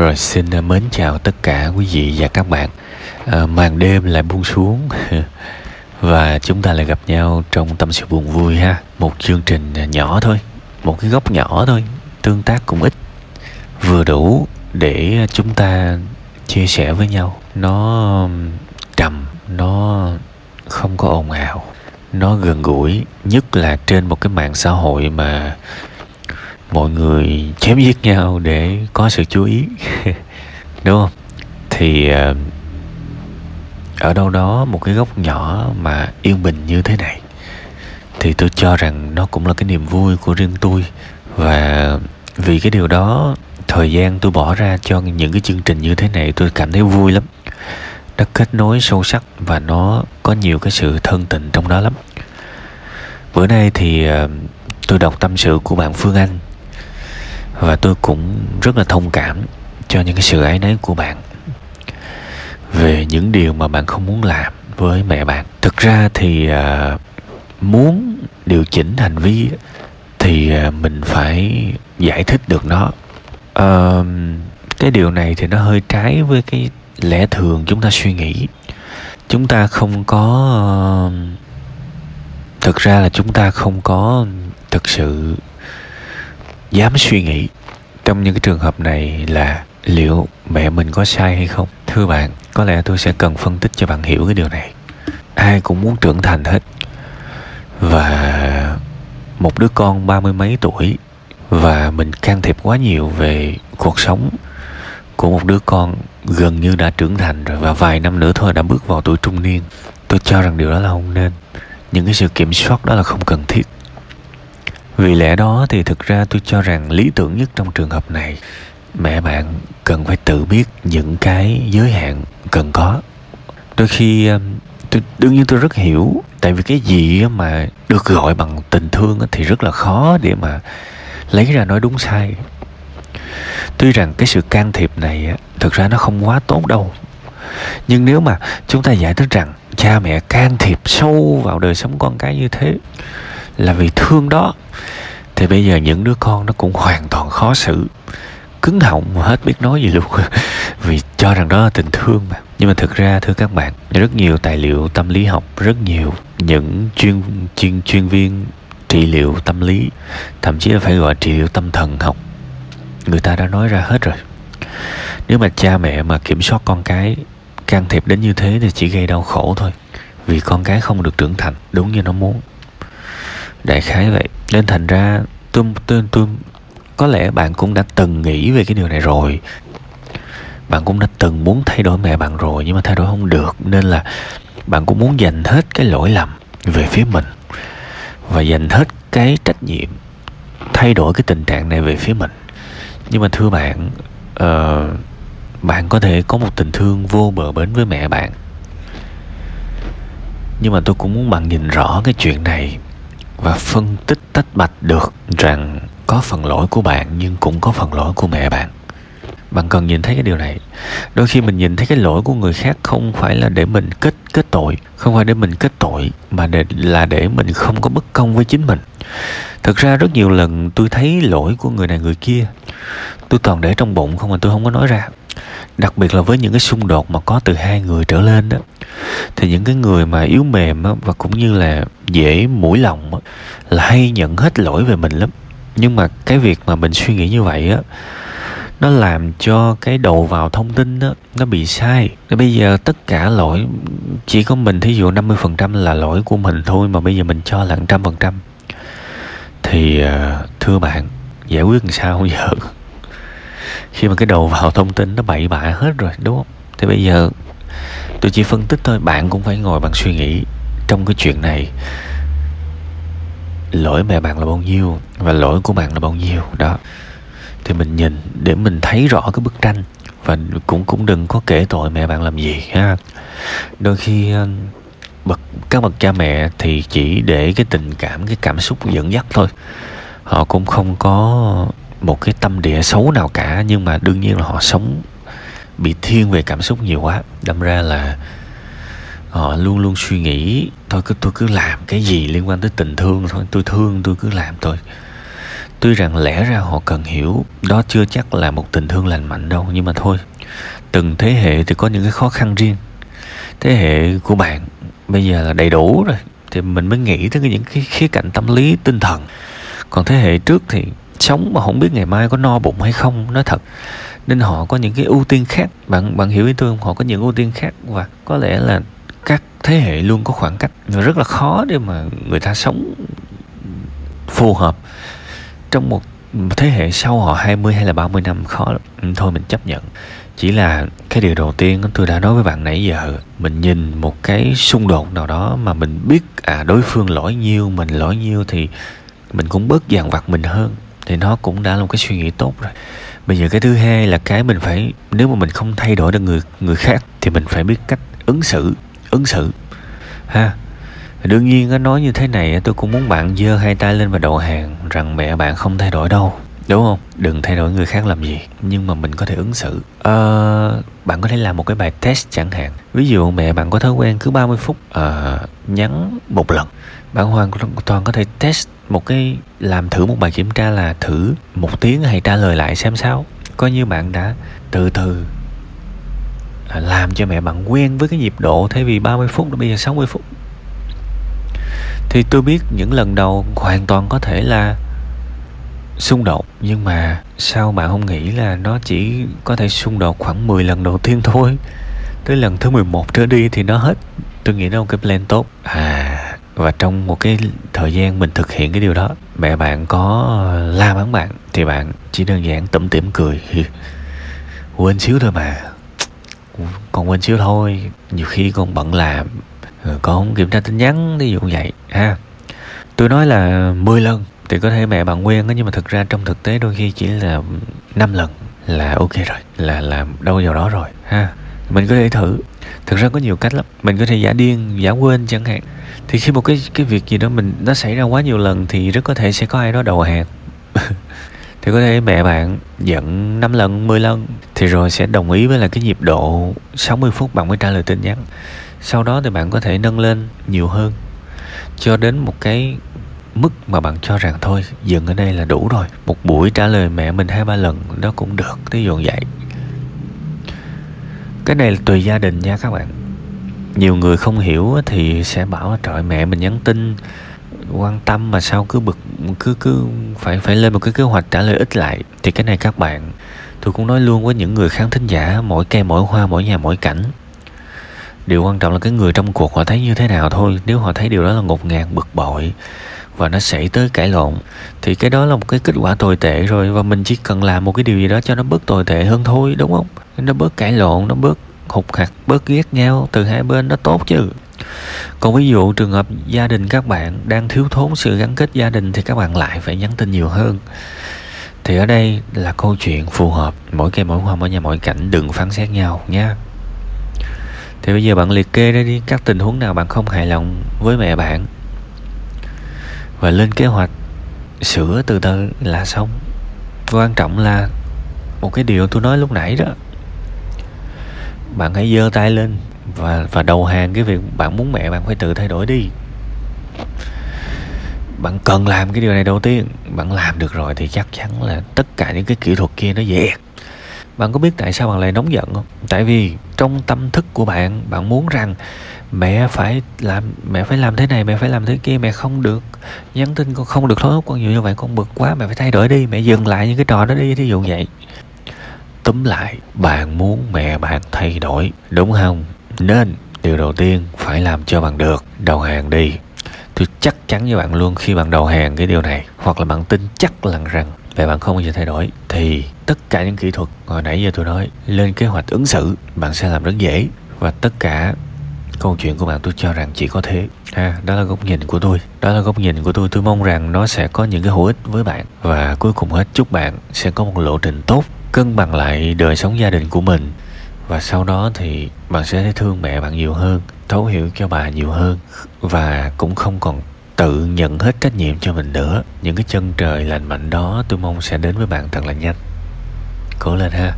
Rồi xin ờ, mến chào tất cả quý vị và các bạn. À, Màn đêm lại buông xuống Và chúng ta lại gặp nhau trong tâm sự buồn vui ha. Một chương trình ờ, nhỏ thôi Một cái góc nhỏ thôi Tương tác cũng ít. Vừa đủ để chúng ta chia sẻ với nhau. Nó trầm Nó không có ồn ào Nó gần gũi Nhất là trên một cái mạng xã hội mà mọi người chém giết nhau để có sự chú ý. Đúng không? Thì ờ, ở đâu đó một cái góc nhỏ mà yên bình như thế này, thì tôi cho rằng nó cũng là cái niềm vui của riêng tôi. Và vì cái điều đó, thời gian tôi bỏ ra cho những cái chương trình như thế này tôi cảm thấy vui lắm. Nó kết nối sâu sắc và nó có nhiều cái sự thân tình trong đó lắm. Bữa nay thì ờ, tôi đọc tâm sự của bạn phương anh và tôi cũng rất là thông cảm cho những cái sự ái nấy của bạn. Về những điều mà bạn không muốn làm với mẹ bạn. Thực ra thì uh, muốn điều chỉnh hành vi thì uh, mình phải giải thích được nó. Uh, cái điều này thì nó hơi trái với cái lẽ thường chúng ta suy nghĩ. Chúng ta không có uh, thực ra là chúng ta không có thực sự dám suy nghĩ trong những cái trường hợp này là liệu mẹ mình có sai hay không? Thưa bạn, có lẽ tôi sẽ cần phân tích cho bạn hiểu cái điều này. Ai cũng muốn trưởng thành hết. Và một đứa con ba mươi mấy tuổi và mình can thiệp quá nhiều về cuộc sống của một đứa con gần như đã trưởng thành rồi và vài năm nữa thôi đã bước vào tuổi trung niên, tôi cho rằng điều đó là không nên. Những cái sự kiểm soát đó là không cần thiết vì lẽ đó thì thực ra tôi cho rằng lý tưởng nhất trong trường hợp này, mẹ bạn cần phải tự biết những cái giới hạn cần có. Đôi khi um, tôi, đương nhiên tôi rất hiểu, tại vì cái gì mà được gọi bằng tình thương thì rất là khó để mà lấy ra nói đúng sai. Tuy rằng cái sự can thiệp này thực ra nó không quá tốt đâu, nhưng nếu mà chúng ta giải thích rằng cha mẹ can thiệp sâu vào đời sống con cái như thế là vì thương đó. Thì bây giờ những đứa con nó cũng hoàn toàn khó xử. Cứng họng mà hết biết nói gì luôn. Vì cho rằng đó là tình thương mà. Nhưng mà thực ra, thưa các bạn, rất nhiều tài liệu tâm lý học, rất nhiều những chuyên chuyên chuyên viên trị liệu tâm lý, thậm chí là phải gọi trị liệu tâm thần học, người ta đã nói ra hết rồi. Nếu mà cha mẹ mà kiểm soát con cái, can thiệp đến như thế thì chỉ gây đau khổ thôi. Vì con cái không được trưởng thành đúng như nó muốn đại khái vậy. Nên thành ra tôi tôi tôi có lẽ bạn cũng đã từng nghĩ về cái điều này rồi. Bạn cũng đã từng muốn thay đổi mẹ bạn rồi nhưng mà thay đổi không được. Nên là bạn cũng muốn dành hết cái lỗi lầm về phía mình và dành hết cái trách nhiệm thay đổi cái tình trạng này về phía mình. Nhưng mà thưa bạn uh, bạn có thể có một tình thương vô bờ bến với mẹ bạn. Nhưng mà tôi cũng muốn bạn nhìn rõ cái chuyện này và phân tích tách bạch được rằng có phần lỗi của bạn nhưng cũng có phần lỗi của mẹ bạn. Bạn cần nhìn thấy cái điều này. Đôi khi mình nhìn thấy cái lỗi của người khác không phải là để mình kết kết tội, không phải để mình kết tội, mà để, là để mình không có bất công với chính mình. Thực ra rất nhiều lần tôi thấy lỗi của người này người kia, tôi toàn để trong bụng không mà tôi không có nói ra đặc biệt là với những cái xung đột mà có từ hai người trở lên đó thì những cái người mà yếu mềm á, và cũng như là dễ mũi lòng á, là hay nhận hết lỗi về mình lắm. Nhưng mà cái việc mà mình suy nghĩ như vậy á nó làm cho cái đầu vào thông tin đó, nó bị sai. Bây giờ tất cả lỗi chỉ có mình thí dụ 50% là lỗi của mình thôi mà bây giờ mình cho là 100% thì ờ, thưa bạn giải quyết làm sao giờ? khi mà cái đầu vào thông tin nó bậy bạ hết rồi, đúng không? Thì bây giờ tôi chỉ phân tích thôi, bạn cũng phải ngồi bạn suy nghĩ trong cái chuyện này. Lỗi mẹ bạn là bao nhiêu và lỗi của bạn là bao nhiêu, đó. Thì mình nhìn để mình thấy rõ cái bức tranh và cũng cũng đừng có kể tội mẹ bạn làm gì, ha. Đôi khi ờ, bậc, các bậc cha mẹ thì chỉ để cái tình cảm, cái cảm xúc dẫn dắt thôi. Họ cũng không có một cái tâm địa xấu nào cả, nhưng mà đương nhiên là họ sống, bị thiên về cảm xúc nhiều quá. Đâm ra là họ luôn luôn suy nghĩ, thôi cứ, tôi cứ làm cái gì liên quan tới tình thương thôi, tôi thương, tôi cứ làm thôi. Tuy rằng lẽ ra họ cần hiểu, đó chưa chắc là một tình thương lành mạnh đâu, nhưng mà thôi, từng thế hệ thì có những cái khó khăn riêng. Thế hệ của bạn bây giờ là đầy đủ rồi, thì mình mới nghĩ tới những cái khía cạnh tâm lý, tinh thần. Còn thế hệ trước thì sống mà không biết ngày mai có no bụng hay không, nói thật. Nên họ có những cái ưu tiên khác. Bạn bạn hiểu ý tôi không? Họ có những ưu tiên khác và có lẽ là các thế hệ luôn có khoảng cách. Và rất là khó để mà người ta sống phù hợp. Trong một thế hệ sau họ 20 hay là 30 năm, khó lắm. Ừ, thôi mình chấp nhận. Chỉ là cái điều đầu tiên tôi đã nói với bạn nãy giờ. Mình nhìn một cái xung đột nào đó mà mình biết à đối phương lỗi nhiêu mình lỗi nhiêu thì mình cũng bớt dằn vặt mình hơn thì nó cũng đã là một cái suy nghĩ tốt rồi. Bây giờ cái thứ hai là cái mình phải, nếu mà mình không thay đổi được người người khác thì mình phải biết cách ứng xử ứng xử. Ha. Đương nhiên nói như thế này tôi cũng muốn bạn giơ hai tay lên và đầu hàng rằng mẹ bạn không thay đổi đâu đúng không? Đừng thay đổi người khác làm gì nhưng mà mình có thể ứng xử. Ờ, bạn có thể làm một cái bài test chẳng hạn. Ví dụ mẹ bạn có thói quen cứ 30 phút à, nhắn một lần. Bạn hoàn toàn có thể test một cái làm thử một bài kiểm tra là thử một tiếng hay trả lời lại xem sao. Coi như bạn đã từ từ à, làm cho mẹ bạn quen với cái nhịp độ. Thay vì 30 phút bây giờ 60 phút. Thì tôi biết những lần đầu hoàn toàn có thể là xung đột. Nhưng mà sao bạn không nghĩ là nó chỉ có thể xung đột khoảng 10 lần đầu tiên thôi? Tới lần thứ 11 trở đi thì nó hết. Tôi nghĩ nó là một cái plan tốt. À và trong một cái thời gian mình thực hiện cái điều đó, mẹ bạn có ờ, la mắng bạn thì bạn chỉ đơn giản tủm tỉm cười. Quên xíu thôi mà. Con quên xíu thôi. Nhiều khi con bận làm con không kiểm tra tin nhắn, ví dụ vậy, ha. Tôi nói là 10 lần thì có thể mẹ bạn nguyên á, nhưng mà thực ra trong thực tế đôi khi chỉ là 5 lần là ok rồi, là làm đâu vào đó rồi, ha. Mình có thể thử. Thực ra có nhiều cách lắm. Mình có thể giả điên, giả quên chẳng hạn. Thì khi một cái cái việc gì đó mình, nó xảy ra quá nhiều lần thì rất có thể sẽ có ai đó đầu hàng. Thì có thể mẹ bạn giận 5 lần 10 lần thì rồi sẽ đồng ý với là cái nhịp độ 60 phút bạn mới trả lời tin nhắn. Sau đó thì bạn có thể nâng lên nhiều hơn. Cho đến một cái mức mà bạn cho rằng thôi, dừng ở đây là đủ rồi. Một buổi trả lời mẹ mình hai ba lần, đó cũng được, thí dụ vậy. Cái này là tùy gia đình nha các bạn. Nhiều người không hiểu thì sẽ bảo trời mẹ mình nhắn tin, quan tâm mà sao cứ bực, cứ cứ phải phải lên một cái kế hoạch trả lời ít lại. Thì cái này các bạn, tôi cũng nói luôn với những người khán thính giả, mỗi cây, mỗi hoa, mỗi nhà, mỗi cảnh. Điều quan trọng là cái người trong cuộc họ thấy như thế nào thôi. Nếu họ thấy điều đó là ngột ngạt, bực bội và nó xảy tới cãi lộn. Thì cái đó là một cái kết quả tồi tệ rồi, và mình chỉ cần làm một cái điều gì đó cho nó bớt tồi tệ hơn thôi, đúng không? Nó bớt cãi lộn, nó bớt hụt hạt, bớt ghét nhau từ hai bên, nó tốt chứ. Còn ví dụ trường hợp gia đình các bạn đang thiếu thốn sự gắn kết gia đình thì các bạn lại phải nhắn tin nhiều hơn. Thì ở đây là câu chuyện phù hợp, mỗi cây mỗi hoa mỗi nhà mỗi cảnh đừng phán xét nhau nha. Thì bây giờ bạn liệt kê ra đi các tình huống nào bạn không hài lòng với mẹ bạn và lên kế hoạch sửa từ từ là xong. Quan trọng là một cái điều tôi nói lúc nãy đó. Bạn hãy giơ tay lên và và đầu hàng cái việc bạn muốn mẹ bạn phải tự thay đổi đi. Bạn cần làm cái điều này đầu tiên, bạn làm được rồi thì chắc chắn là tất cả những cái kỹ thuật kia nó dễ bạn có biết tại sao bạn lại nóng giận không? Tại vì trong tâm thức của bạn bạn muốn rằng mẹ phải làm, mẹ phải làm thế này, mẹ phải làm thế kia, mẹ không được nhắn tin, con không được thối hút con nhiều như vậy con bực quá, mẹ phải thay đổi đi, mẹ dừng lại những cái trò đó đi, thí dụ vậy. Túm lại, bạn muốn mẹ bạn thay đổi, đúng không? Nên điều đầu tiên phải làm cho bạn được, đầu hàng đi. Tôi chắc chắn với bạn luôn khi bạn đầu hàng cái điều này, hoặc là bạn tin chắc là rằng mẹ bạn không bao giờ thay đổi thì tất cả những kỹ thuật hồi nãy giờ tôi nói lên kế hoạch ứng xử bạn sẽ làm rất dễ. Và tất cả câu chuyện của bạn tôi cho rằng chỉ có thế. À, đó là góc nhìn của tôi. Đó là góc nhìn của tôi. Tôi mong rằng nó sẽ có những cái hữu ích với bạn. Và cuối cùng hết chúc bạn sẽ có một lộ trình tốt cân bằng lại đời sống gia đình của mình. Và sau đó thì bạn sẽ thấy thương mẹ bạn nhiều hơn thấu hiểu cho bà nhiều hơn. Và cũng không còn tự nhận hết trách nhiệm cho mình nữa. Những cái chân trời lành mạnh đó, tôi mong sẽ đến với bạn thật là nhanh. Cố lên ha.